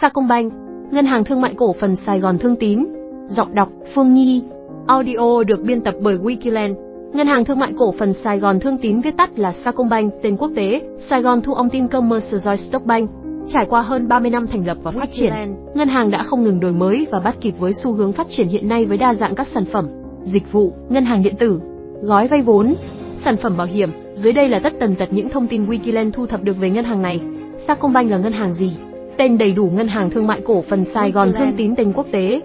Sacombank, Ngân hàng Thương mại Cổ phần Sài Gòn Thương Tín. Giọng đọc Phương Nhi. Audio được biên tập bởi Wikiland. Ngân hàng Thương mại Cổ phần Sài Gòn Thương Tín viết tắt là Sacombank, tên quốc tế, Sài Gòn Thu Ông Tin Commercial Stock Bank. Trải qua hơn 30 năm thành lập và phát triển, ngân hàng đã không ngừng đổi mới và bắt kịp với xu hướng phát triển hiện nay với đa dạng các sản phẩm, dịch vụ, ngân hàng điện tử, gói vay vốn, sản phẩm bảo hiểm. Dưới đây là tất tần tật những thông tin Wikiland thu thập được về ngân hàng này. Sacombank là ngân hàng gì? Tên đầy đủ Ngân hàng Thương mại Cổ phần Sài Gòn Thương Tín tên quốc tế.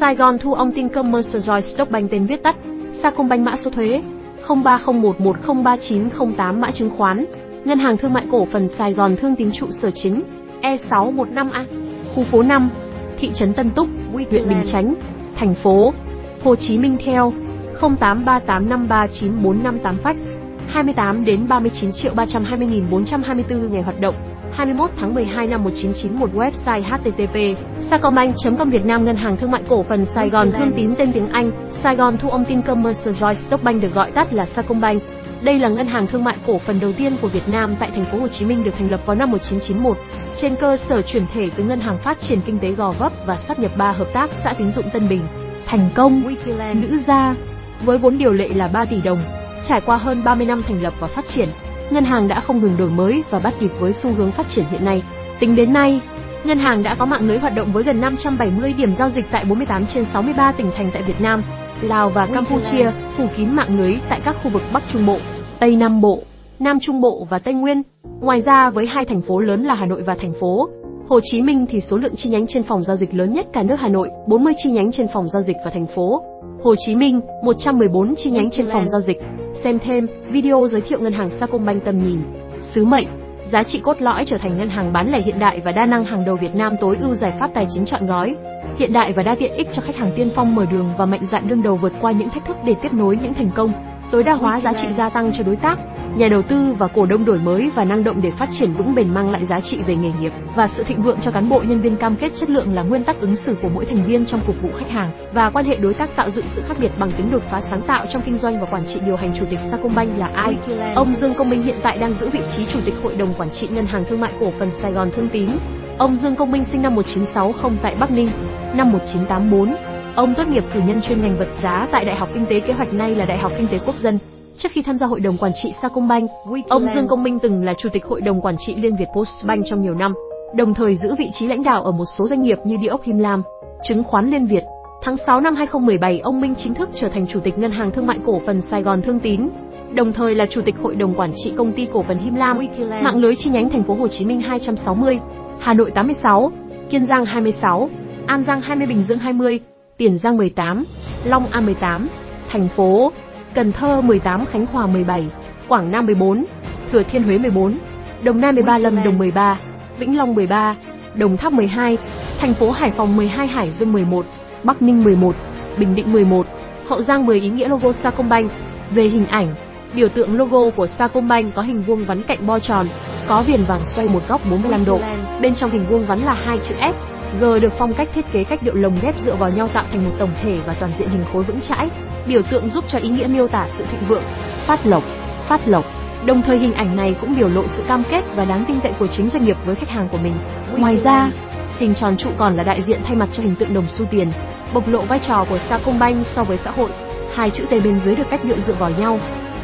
Sài Gòn Thu Ông Tin Commercial Stock Bank tên viết tắt. Sacombank mã số thuế 0301103908 mã chứng khoán. Ngân hàng Thương mại Cổ phần Sài Gòn Thương Tín trụ sở chính E615A, khu phố 5, thị trấn Tân Túc, huyện Bình Chánh, thành phố Hồ Chí Minh theo 0838539458 fax 28 đến 39 triệu 320.424 ngày hoạt động 21 tháng 12 năm 1991 website http sacombank.com Việt Nam Ngân hàng Thương mại Cổ phần Sài Gòn Thương tín tên tiếng Anh Sài Gòn Thu Ông Tin Commercial Stock Bank được gọi tắt là Sacombank. Đây là ngân hàng thương mại cổ phần đầu tiên của Việt Nam tại thành phố Hồ Chí Minh được thành lập vào năm 1991, trên cơ sở chuyển thể từ Ngân hàng Phát triển Kinh tế Gò Vấp và sáp nhập ba hợp tác xã tín dụng Tân Bình. Thành công, nữ gia, với vốn điều lệ là 3 tỷ đồng, trải qua hơn 30 năm thành lập và phát triển, ngân hàng đã không ngừng đổi mới và bắt kịp với xu hướng phát triển hiện nay. Tính đến nay, ngân hàng đã có mạng lưới hoạt động với gần 570 điểm giao dịch tại 48 trên 63 tỉnh thành tại Việt Nam, Lào và Campuchia, phủ kín mạng lưới tại các khu vực Bắc Trung Bộ, Tây Nam Bộ, Nam Trung Bộ và Tây Nguyên. Ngoài ra với hai thành phố lớn là Hà Nội và thành phố Hồ Chí Minh thì số lượng chi nhánh trên phòng giao dịch lớn nhất cả nước Hà Nội, 40 chi nhánh trên phòng giao dịch và thành phố Hồ Chí Minh, 114 chi nhánh trên phòng giao dịch. Xem thêm video giới thiệu ngân hàng Sacombank tầm nhìn, sứ mệnh, giá trị cốt lõi trở thành ngân hàng bán lẻ hiện đại và đa năng hàng đầu Việt Nam tối ưu giải pháp tài chính chọn gói, hiện đại và đa tiện ích cho khách hàng tiên phong mở đường và mạnh dạn đương đầu vượt qua những thách thức để tiếp nối những thành công tối đa hóa giá trị gia tăng cho đối tác, nhà đầu tư và cổ đông đổi mới và năng động để phát triển vững bền mang lại giá trị về nghề nghiệp và sự thịnh vượng cho cán bộ nhân viên cam kết chất lượng là nguyên tắc ứng xử của mỗi thành viên trong phục vụ khách hàng và quan hệ đối tác tạo dựng sự khác biệt bằng tính đột phá sáng tạo trong kinh doanh và quản trị điều hành chủ tịch Sacombank là ai? Ông Dương Công Minh hiện tại đang giữ vị trí chủ tịch hội đồng quản trị ngân hàng thương mại cổ phần Sài Gòn Thương Tín. Ông Dương Công Minh sinh năm 1960 tại Bắc Ninh, năm 1984 Ông tốt nghiệp cử nhân chuyên ngành vật giá tại Đại học Kinh tế Kế hoạch nay là Đại học Kinh tế Quốc dân. Trước khi tham gia hội đồng quản trị Sacombank, ông Dương Công Minh từng là chủ tịch hội đồng quản trị Liên Việt Postbank trong nhiều năm, đồng thời giữ vị trí lãnh đạo ở một số doanh nghiệp như Địa ốc Him Lam, chứng khoán Liên Việt. Tháng 6 năm 2017, ông Minh chính thức trở thành chủ tịch Ngân hàng Thương mại Cổ phần Sài Gòn Thương Tín, đồng thời là chủ tịch hội đồng quản trị công ty cổ phần Him Lam, mạng lưới chi nhánh thành phố Hồ Chí Minh 260, Hà Nội 86, Kiên Giang 26, An Giang 20 Bình Dương 20, Tiền Giang 18, Long An 18, thành phố Cần Thơ 18, Khánh Hòa 17, Quảng Nam 14, Thừa Thiên Huế 14, Đồng Nai 13, Lâm Đồng 13, Vĩnh Long 13, Đồng Tháp 12, thành phố Hải Phòng 12, Hải Dương 11, Bắc Ninh 11, Bình Định 11, Hậu Giang 10 ý nghĩa logo Sacombank. Về hình ảnh, biểu tượng logo của Sacombank có hình vuông vắn cạnh bo tròn, có viền vàng xoay một góc 45 độ. Bên trong hình vuông vắn là hai chữ S G được phong cách thiết kế cách điệu lồng ghép dựa vào nhau tạo thành một tổng thể và toàn diện hình khối vững chãi, biểu tượng giúp cho ý nghĩa miêu tả sự thịnh vượng, phát lộc, phát lộc. Đồng thời hình ảnh này cũng biểu lộ sự cam kết và đáng tin cậy của chính doanh nghiệp với khách hàng của mình. Ngoài ra, hình tròn trụ còn là đại diện thay mặt cho hình tượng đồng xu tiền, bộc lộ vai trò của Sacombank so với xã hội. Hai chữ T bên dưới được cách điệu dựa vào nhau,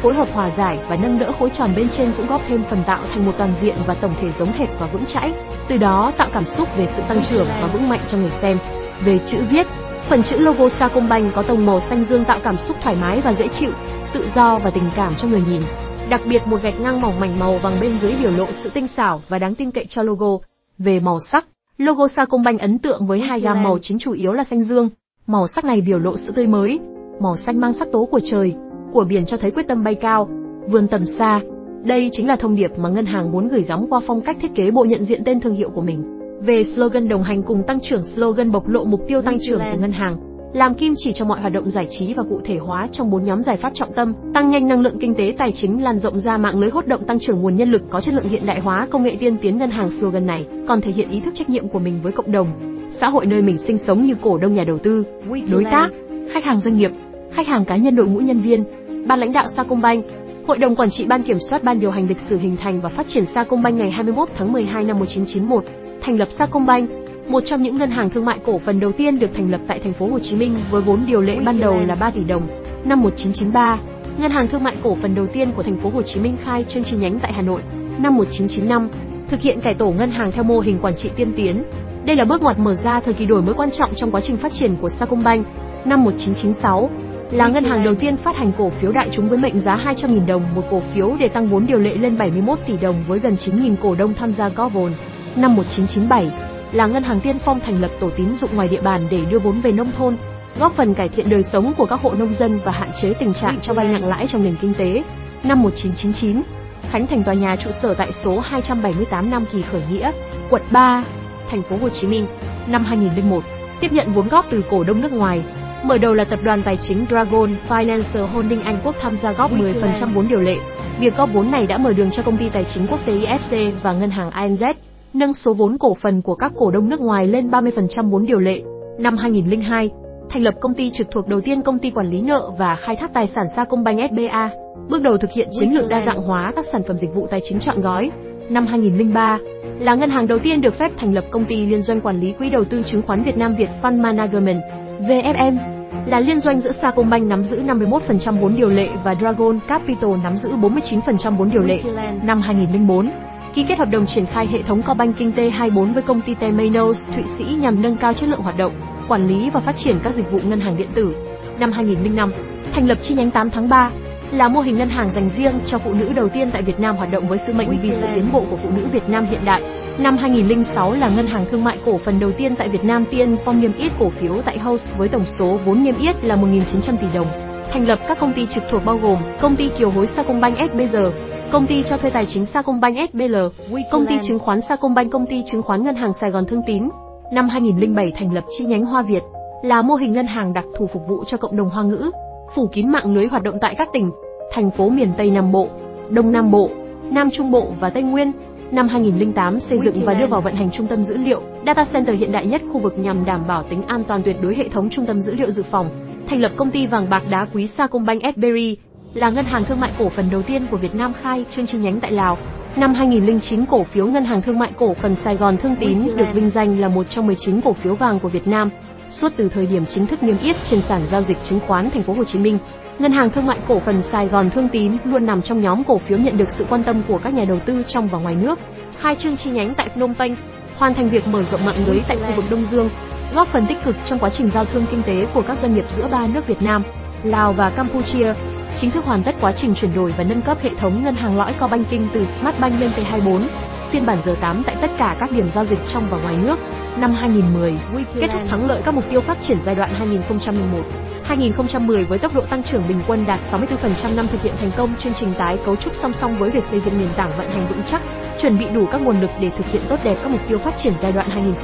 phối hợp hòa giải và nâng đỡ khối tròn bên trên cũng góp thêm phần tạo thành một toàn diện và tổng thể giống hệt và vững chãi, từ đó tạo cảm xúc về sự tăng trưởng và vững mạnh cho người xem. Về chữ viết, phần chữ logo Sacombank có tông màu xanh dương tạo cảm xúc thoải mái và dễ chịu, tự do và tình cảm cho người nhìn. Đặc biệt một gạch ngang mỏng mảnh màu vàng bên dưới biểu lộ sự tinh xảo và đáng tin cậy cho logo. Về màu sắc, logo Sacombank ấn tượng với hai gam màu chính chủ yếu là xanh dương. Màu sắc này biểu lộ sự tươi mới, màu xanh mang sắc tố của trời, của biển cho thấy quyết tâm bay cao, vươn tầm xa. Đây chính là thông điệp mà ngân hàng muốn gửi gắm qua phong cách thiết kế bộ nhận diện tên thương hiệu của mình. Về slogan đồng hành cùng tăng trưởng, slogan bộc lộ mục tiêu tăng trưởng của ngân hàng, làm kim chỉ cho mọi hoạt động giải trí và cụ thể hóa trong bốn nhóm giải pháp trọng tâm, tăng nhanh năng lượng kinh tế tài chính lan rộng ra mạng lưới hốt động tăng trưởng nguồn nhân lực có chất lượng hiện đại hóa công nghệ tiên tiến ngân hàng slogan này còn thể hiện ý thức trách nhiệm của mình với cộng đồng, xã hội nơi mình sinh sống như cổ đông nhà đầu tư, đối tác, khách hàng doanh nghiệp, khách hàng cá nhân đội ngũ nhân viên, ban lãnh đạo Sacombank, Hội đồng quản trị ban kiểm soát ban điều hành lịch sử hình thành và phát triển Sacombank ngày 21 tháng 12 năm 1991, thành lập Sacombank, một trong những ngân hàng thương mại cổ phần đầu tiên được thành lập tại thành phố Hồ Chí Minh với vốn điều lệ ban đầu là 3 tỷ đồng. Năm 1993, ngân hàng thương mại cổ phần đầu tiên của thành phố Hồ Chí Minh khai trương chi nhánh tại Hà Nội. Năm 1995, thực hiện cải tổ ngân hàng theo mô hình quản trị tiên tiến. Đây là bước ngoặt mở ra thời kỳ đổi mới quan trọng trong quá trình phát triển của Sacombank. Năm 1996, là ngân hàng đầu tiên phát hành cổ phiếu đại chúng với mệnh giá 200.000 đồng một cổ phiếu để tăng vốn điều lệ lên 71 tỷ đồng với gần 9.000 cổ đông tham gia góp vốn. Năm 1997, là ngân hàng tiên phong thành lập tổ tín dụng ngoài địa bàn để đưa vốn về nông thôn, góp phần cải thiện đời sống của các hộ nông dân và hạn chế tình trạng cho vay nặng lãi trong nền kinh tế. Năm 1999, khánh thành tòa nhà trụ sở tại số 278 Nam Kỳ khởi nghĩa, quận 3, thành phố Hồ Chí Minh. Năm 2001, tiếp nhận vốn góp từ cổ đông nước ngoài. Mở đầu là tập đoàn tài chính Dragon Financial Holding Anh Quốc tham gia góp 10% vốn điều lệ. Việc góp vốn này đã mở đường cho công ty tài chính quốc tế IFC và ngân hàng ANZ, nâng số vốn cổ phần của các cổ đông nước ngoài lên 30% vốn điều lệ. Năm 2002, thành lập công ty trực thuộc đầu tiên công ty quản lý nợ và khai thác tài sản Sacombank SBA, bước đầu thực hiện chiến lược đa dạng hóa các sản phẩm dịch vụ tài chính chọn gói. Năm 2003, là ngân hàng đầu tiên được phép thành lập công ty liên doanh quản lý quỹ đầu tư chứng khoán Việt Nam Việt Fund Management, VFM, là liên doanh giữa Sacombank nắm giữ 51% vốn điều lệ và Dragon Capital nắm giữ 49% vốn điều lệ. Năm 2004, ký kết hợp đồng triển khai hệ thống co banking T24 với công ty Temenos Thụy Sĩ nhằm nâng cao chất lượng hoạt động, quản lý và phát triển các dịch vụ ngân hàng điện tử. Năm 2005, thành lập chi nhánh 8 tháng 3, là mô hình ngân hàng dành riêng cho phụ nữ đầu tiên tại Việt Nam hoạt động với sứ mệnh vì sự tiến bộ của phụ nữ Việt Nam hiện đại. Năm 2006 là ngân hàng thương mại cổ phần đầu tiên tại Việt Nam tiên phong niêm yết cổ phiếu tại House với tổng số vốn niêm yết là 1.900 tỷ đồng. Thành lập các công ty trực thuộc bao gồm công ty kiều hối Sacombank SBG, công ty cho thuê tài chính Sacombank SBL, công ty chứng khoán Sacombank, công ty chứng khoán ngân hàng Sài Gòn Thương Tín. Năm 2007 thành lập chi nhánh Hoa Việt, là mô hình ngân hàng đặc thù phục vụ cho cộng đồng Hoa ngữ, phủ kín mạng lưới hoạt động tại các tỉnh, thành phố miền Tây Nam Bộ, Đông Nam Bộ, Nam Trung Bộ và Tây Nguyên. Năm 2008 xây dựng và đưa vào vận hành trung tâm dữ liệu, data center hiện đại nhất khu vực nhằm đảm bảo tính an toàn tuyệt đối hệ thống trung tâm dữ liệu dự phòng. Thành lập công ty vàng bạc đá quý Sacombank Sberry, là ngân hàng thương mại cổ phần đầu tiên của Việt Nam khai trương chi nhánh tại Lào. Năm 2009 cổ phiếu ngân hàng thương mại cổ phần Sài Gòn Thương Tín được vinh danh là một trong 19 cổ phiếu vàng của Việt Nam. Suốt từ thời điểm chính thức niêm yết trên sàn giao dịch chứng khoán thành phố Hồ Chí Minh, Ngân hàng Thương mại Cổ phần Sài Gòn Thương Tín luôn nằm trong nhóm cổ phiếu nhận được sự quan tâm của các nhà đầu tư trong và ngoài nước. Khai trương chi nhánh tại Phnom Penh, hoàn thành việc mở rộng mạng lưới tại khu vực Đông Dương, góp phần tích cực trong quá trình giao thương kinh tế của các doanh nghiệp giữa ba nước Việt Nam, Lào và Campuchia. Chính thức hoàn tất quá trình chuyển đổi và nâng cấp hệ thống ngân hàng lõi Co Banking từ Smartbank lên T24, phiên bản giờ 8 tại tất cả các điểm giao dịch trong và ngoài nước. Năm 2010, kết thúc thắng lợi các mục tiêu phát triển giai đoạn 2001 2010 với tốc độ tăng trưởng bình quân đạt 64% năm thực hiện thành công chương trình tái cấu trúc song song với việc xây dựng nền tảng vận hành vững chắc, chuẩn bị đủ các nguồn lực để thực hiện tốt đẹp các mục tiêu phát triển giai đoạn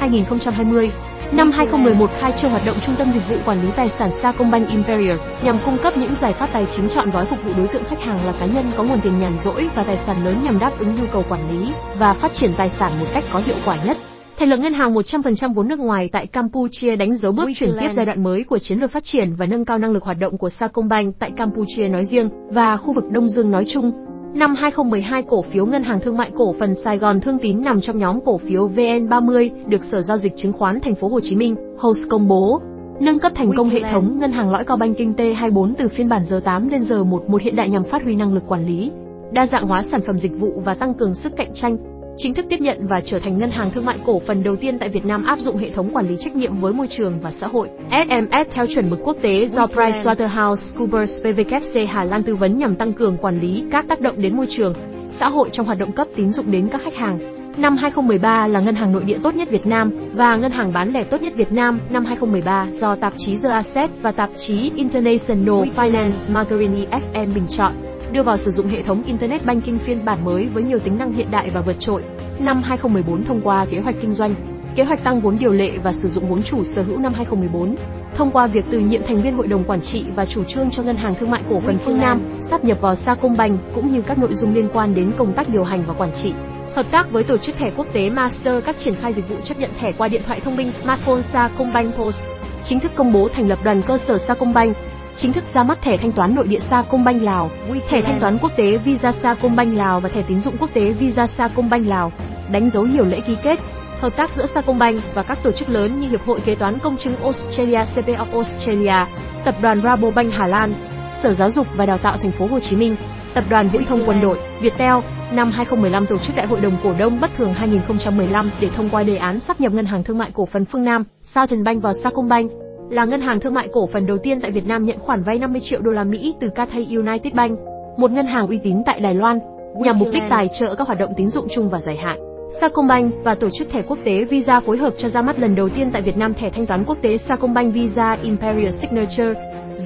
2011-2020. Năm 2011 khai trương hoạt động Trung tâm Dịch vụ Quản lý Tài sản Sacombank Imperial nhằm cung cấp những giải pháp tài chính chọn gói phục vụ đối tượng khách hàng là cá nhân có nguồn tiền nhàn rỗi và tài sản lớn nhằm đáp ứng nhu cầu quản lý và phát triển tài sản một cách có hiệu quả nhất. Thành lập ngân hàng 100% vốn nước ngoài tại Campuchia đánh dấu bước chuyển tiếp giai đoạn mới của chiến lược phát triển và nâng cao năng lực hoạt động của Sacombank tại Campuchia nói riêng và khu vực Đông Dương nói chung. Năm 2012 cổ phiếu Ngân hàng Thương mại Cổ phần Sài Gòn Thương Tín nằm trong nhóm cổ phiếu VN30 được Sở giao dịch chứng khoán Thành phố Hồ Chí Minh (HOSE) công bố. Nâng cấp thành công hệ thống ngân hàng lõi cao banking T24 từ phiên bản giờ 8 lên giờ 11 hiện đại nhằm phát huy năng lực quản lý, đa dạng hóa sản phẩm dịch vụ và tăng cường sức cạnh tranh chính thức tiếp nhận và trở thành ngân hàng thương mại cổ phần đầu tiên tại Việt Nam áp dụng hệ thống quản lý trách nhiệm với môi trường và xã hội. SMS theo chuẩn mực quốc tế do PricewaterhouseCoopers PwC Hà Lan tư vấn nhằm tăng cường quản lý các tác động đến môi trường, xã hội trong hoạt động cấp tín dụng đến các khách hàng. Năm 2013 là ngân hàng nội địa tốt nhất Việt Nam và ngân hàng bán lẻ tốt nhất Việt Nam. Năm 2013 do tạp chí The Asset và tạp chí International Finance Magazine FM bình chọn đưa vào sử dụng hệ thống Internet Banking phiên bản mới với nhiều tính năng hiện đại và vượt trội. Năm 2014 thông qua kế hoạch kinh doanh, kế hoạch tăng vốn điều lệ và sử dụng vốn chủ sở hữu năm 2014, thông qua việc từ nhiệm thành viên hội đồng quản trị và chủ trương cho ngân hàng thương mại cổ phần phương Nam sáp nhập vào Sacombank cũng như các nội dung liên quan đến công tác điều hành và quản trị. Hợp tác với tổ chức thẻ quốc tế Master các triển khai dịch vụ chấp nhận thẻ qua điện thoại thông minh smartphone Sacombank Post. Chính thức công bố thành lập đoàn cơ sở Sacombank chính thức ra mắt thẻ thanh toán nội địa Sacombank Lào, thẻ thanh toán quốc tế Visa Sacombank Lào và thẻ tín dụng quốc tế Visa Sacombank Lào, đánh dấu nhiều lễ ký kết, hợp tác giữa Sacombank và các tổ chức lớn như Hiệp hội Kế toán Công chứng Australia CP of Australia, Tập đoàn Rabobank Hà Lan, Sở Giáo dục và Đào tạo Thành phố Hồ Chí Minh, Tập đoàn Viễn thông Quân đội, Viettel, năm 2015 tổ chức Đại hội đồng cổ đông bất thường 2015 để thông qua đề án sáp nhập ngân hàng thương mại cổ phần Phương Nam, Southern Bank vào Sacombank, là ngân hàng thương mại cổ phần đầu tiên tại Việt Nam nhận khoản vay 50 triệu đô la Mỹ từ Cathay United Bank, một ngân hàng uy tín tại Đài Loan, nhằm mục đích tài trợ các hoạt động tín dụng chung và dài hạn. Sacombank và tổ chức thẻ quốc tế Visa phối hợp cho ra mắt lần đầu tiên tại Việt Nam thẻ thanh toán quốc tế Sacombank Visa Imperial Signature,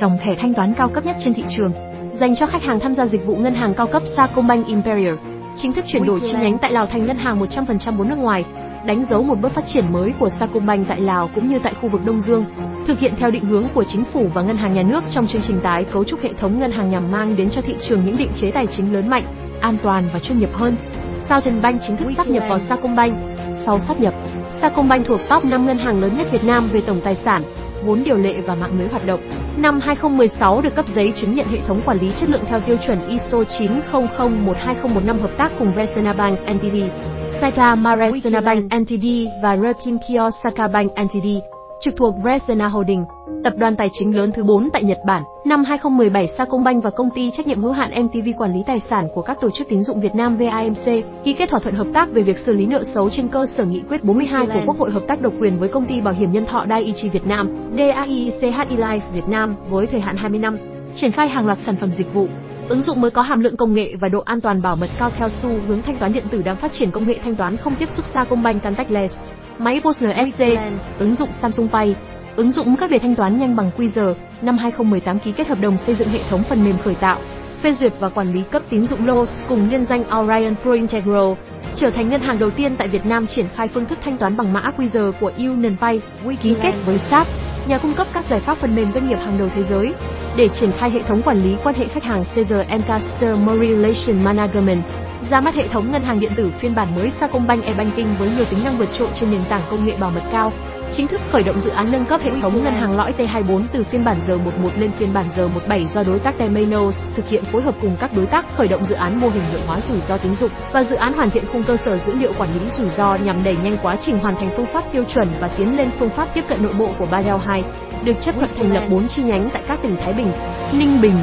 dòng thẻ thanh toán cao cấp nhất trên thị trường, dành cho khách hàng tham gia dịch vụ ngân hàng cao cấp Sacombank Imperial. Chính thức chuyển đổi chi nhánh tại Lào thành ngân hàng 100% vốn nước ngoài, đánh dấu một bước phát triển mới của Sacombank tại Lào cũng như tại khu vực Đông Dương, thực hiện theo định hướng của chính phủ và ngân hàng nhà nước trong chương trình tái cấu trúc hệ thống ngân hàng nhằm mang đến cho thị trường những định chế tài chính lớn mạnh, an toàn và chuyên nghiệp hơn. Southern Bank chính thức sáp nhập vào Sacombank. Sau sáp nhập, Sacombank thuộc top 5 ngân hàng lớn nhất Việt Nam về tổng tài sản, vốn điều lệ và mạng lưới hoạt động. Năm 2016 được cấp giấy chứng nhận hệ thống quản lý chất lượng theo tiêu chuẩn ISO 90012015 hợp tác cùng Resena Bank NTD, Saitama Resena Bank NTD và Rekin Kiyosaka Bank NTD, trực thuộc Resena Holding, tập đoàn tài chính lớn thứ 4 tại Nhật Bản. Năm 2017, Sacombank và công ty trách nhiệm hữu hạn MTV quản lý tài sản của các tổ chức tín dụng Việt Nam VAMC ký kết thỏa thuận hợp tác về việc xử lý nợ xấu trên cơ sở nghị quyết 42 của Quốc hội hợp tác độc quyền với công ty bảo hiểm nhân thọ Daiichi Việt Nam, DAICHI Life Việt Nam với thời hạn 20 năm, triển khai hàng loạt sản phẩm dịch vụ Ứng dụng mới có hàm lượng công nghệ và độ an toàn bảo mật cao theo xu hướng thanh toán điện tử đang phát triển công nghệ thanh toán không tiếp xúc xa Sacombank contactless, máy POS NFC, ứng dụng Samsung Pay, ứng dụng các đề thanh toán nhanh bằng QR. Năm 2018 ký kết hợp đồng xây dựng hệ thống phần mềm khởi tạo, phê duyệt và quản lý cấp tín dụng LOS cùng liên danh Orion Pro Integral, trở thành ngân hàng đầu tiên tại Việt Nam triển khai phương thức thanh toán bằng mã QR của UnionPay, ký kết với SAP, nhà cung cấp các giải pháp phần mềm doanh nghiệp hàng đầu thế giới, để triển khai hệ thống quản lý quan hệ khách hàng CRM Customer Relation Management ra mắt hệ thống ngân hàng điện tử phiên bản mới Sacombank e-banking với nhiều tính năng vượt trội trên nền tảng công nghệ bảo mật cao. Chính thức khởi động dự án nâng cấp hệ thống ngân hàng lõi T24 từ phiên bản R11 lên phiên bản R17 do đối tác Temenos thực hiện phối hợp cùng các đối tác khởi động dự án mô hình lượng hóa rủi ro tín dụng và dự án hoàn thiện khung cơ sở dữ liệu quản lý rủi ro nhằm đẩy nhanh quá trình hoàn thành phương pháp tiêu chuẩn và tiến lên phương pháp tiếp cận nội bộ của Basel 2, được chấp thuận thành lập 4 chi nhánh tại các tỉnh Thái Bình, Ninh Bình,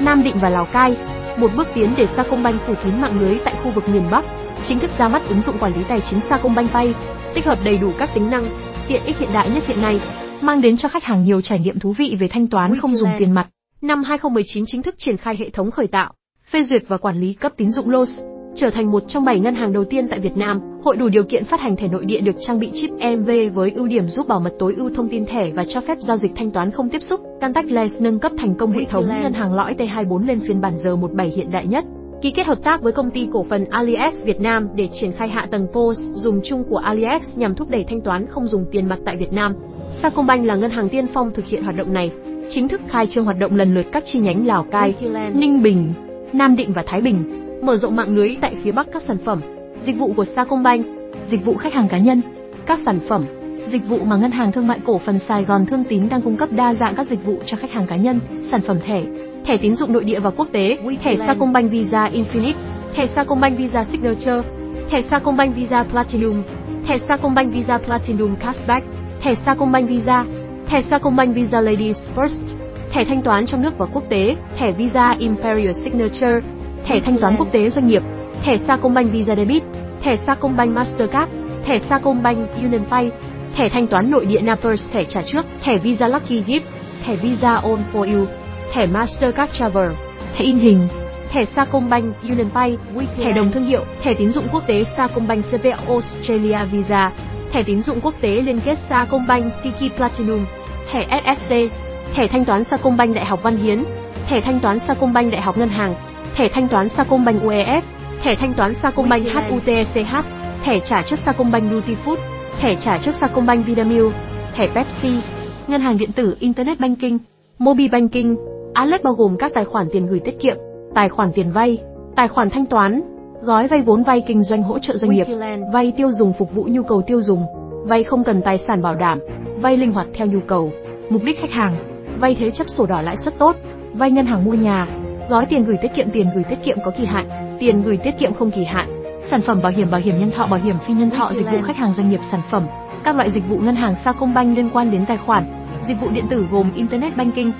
Nam Định và Lào Cai một bước tiến để Sacombank phủ kín mạng lưới tại khu vực miền Bắc, chính thức ra mắt ứng dụng quản lý tài chính Sacombank Pay, tích hợp đầy đủ các tính năng, tiện ích hiện đại nhất hiện nay, mang đến cho khách hàng nhiều trải nghiệm thú vị về thanh toán không dùng tiền mặt. Năm 2019 chính thức triển khai hệ thống khởi tạo, phê duyệt và quản lý cấp tín dụng LOS, trở thành một trong 7 ngân hàng đầu tiên tại Việt Nam, hội đủ điều kiện phát hành thẻ nội địa được trang bị chip EMV với ưu điểm giúp bảo mật tối ưu thông tin thẻ và cho phép giao dịch thanh toán không tiếp xúc. Contactless nâng cấp thành công hệ thống ngân hàng lõi T24 lên phiên bản R17 hiện đại nhất. Ký kết hợp tác với công ty cổ phần AliEx Việt Nam để triển khai hạ tầng POS dùng chung của AliEx nhằm thúc đẩy thanh toán không dùng tiền mặt tại Việt Nam. Sacombank là ngân hàng tiên phong thực hiện hoạt động này, chính thức khai trương hoạt động lần lượt các chi nhánh Lào Cai, Ninh Bình, Nam Định và Thái Bình mở rộng mạng lưới tại phía Bắc các sản phẩm, dịch vụ của Sacombank, dịch vụ khách hàng cá nhân, các sản phẩm, dịch vụ mà ngân hàng thương mại cổ phần Sài Gòn Thương Tín đang cung cấp đa dạng các dịch vụ cho khách hàng cá nhân, sản phẩm thẻ, thẻ tín dụng nội địa và quốc tế, thẻ Sacombank Visa Infinite, thẻ Sacombank Visa Signature, thẻ Sacombank Visa Platinum, thẻ Sacombank Visa Platinum Cashback, thẻ Sacombank Visa, thẻ Sacombank Visa Ladies First, thẻ thanh toán trong nước và quốc tế, thẻ Visa Imperial Signature, thẻ thanh toán quốc tế doanh nghiệp, thẻ Sacombank Visa Debit, thẻ Sacombank Mastercard, thẻ Sacombank UnionPay, thẻ thanh toán nội địa Napers thẻ trả trước, thẻ Visa Lucky Gift, thẻ Visa On for You, thẻ Mastercard Travel, thẻ in hình, thẻ Sacombank UnionPay, thẻ đồng thương hiệu, thẻ tín dụng quốc tế Sacombank CP Australia Visa, thẻ tín dụng quốc tế liên kết Sacombank Tiki Platinum, thẻ SSC, thẻ thanh toán Sacombank Đại học Văn Hiến, thẻ thanh toán Sacombank Đại học Ngân hàng, thẻ thanh toán Sacombank UEF, thẻ thanh toán Sacombank HUTECH, thẻ trả trước Sacombank Nutifood, thẻ trả trước Sacombank Vinamilk, thẻ Pepsi, ngân hàng điện tử Internet Banking, Mobile Banking, Alert bao gồm các tài khoản tiền gửi tiết kiệm, tài khoản tiền vay, tài khoản thanh toán, gói vay vốn vay kinh doanh hỗ trợ doanh nghiệp, vay tiêu dùng phục vụ nhu cầu tiêu dùng, vay không cần tài sản bảo đảm, vay linh hoạt theo nhu cầu, mục đích khách hàng, vay thế chấp sổ đỏ lãi suất tốt, vay ngân hàng mua nhà, gói tiền gửi tiết kiệm tiền gửi tiết kiệm có kỳ hạn, tiền gửi tiết kiệm không kỳ hạn, sản phẩm bảo hiểm bảo hiểm nhân thọ bảo hiểm phi nhân thọ dịch vụ khách hàng doanh nghiệp sản phẩm. Các loại dịch vụ ngân hàng Sacombank liên quan đến tài khoản. Dịch vụ điện tử gồm internet banking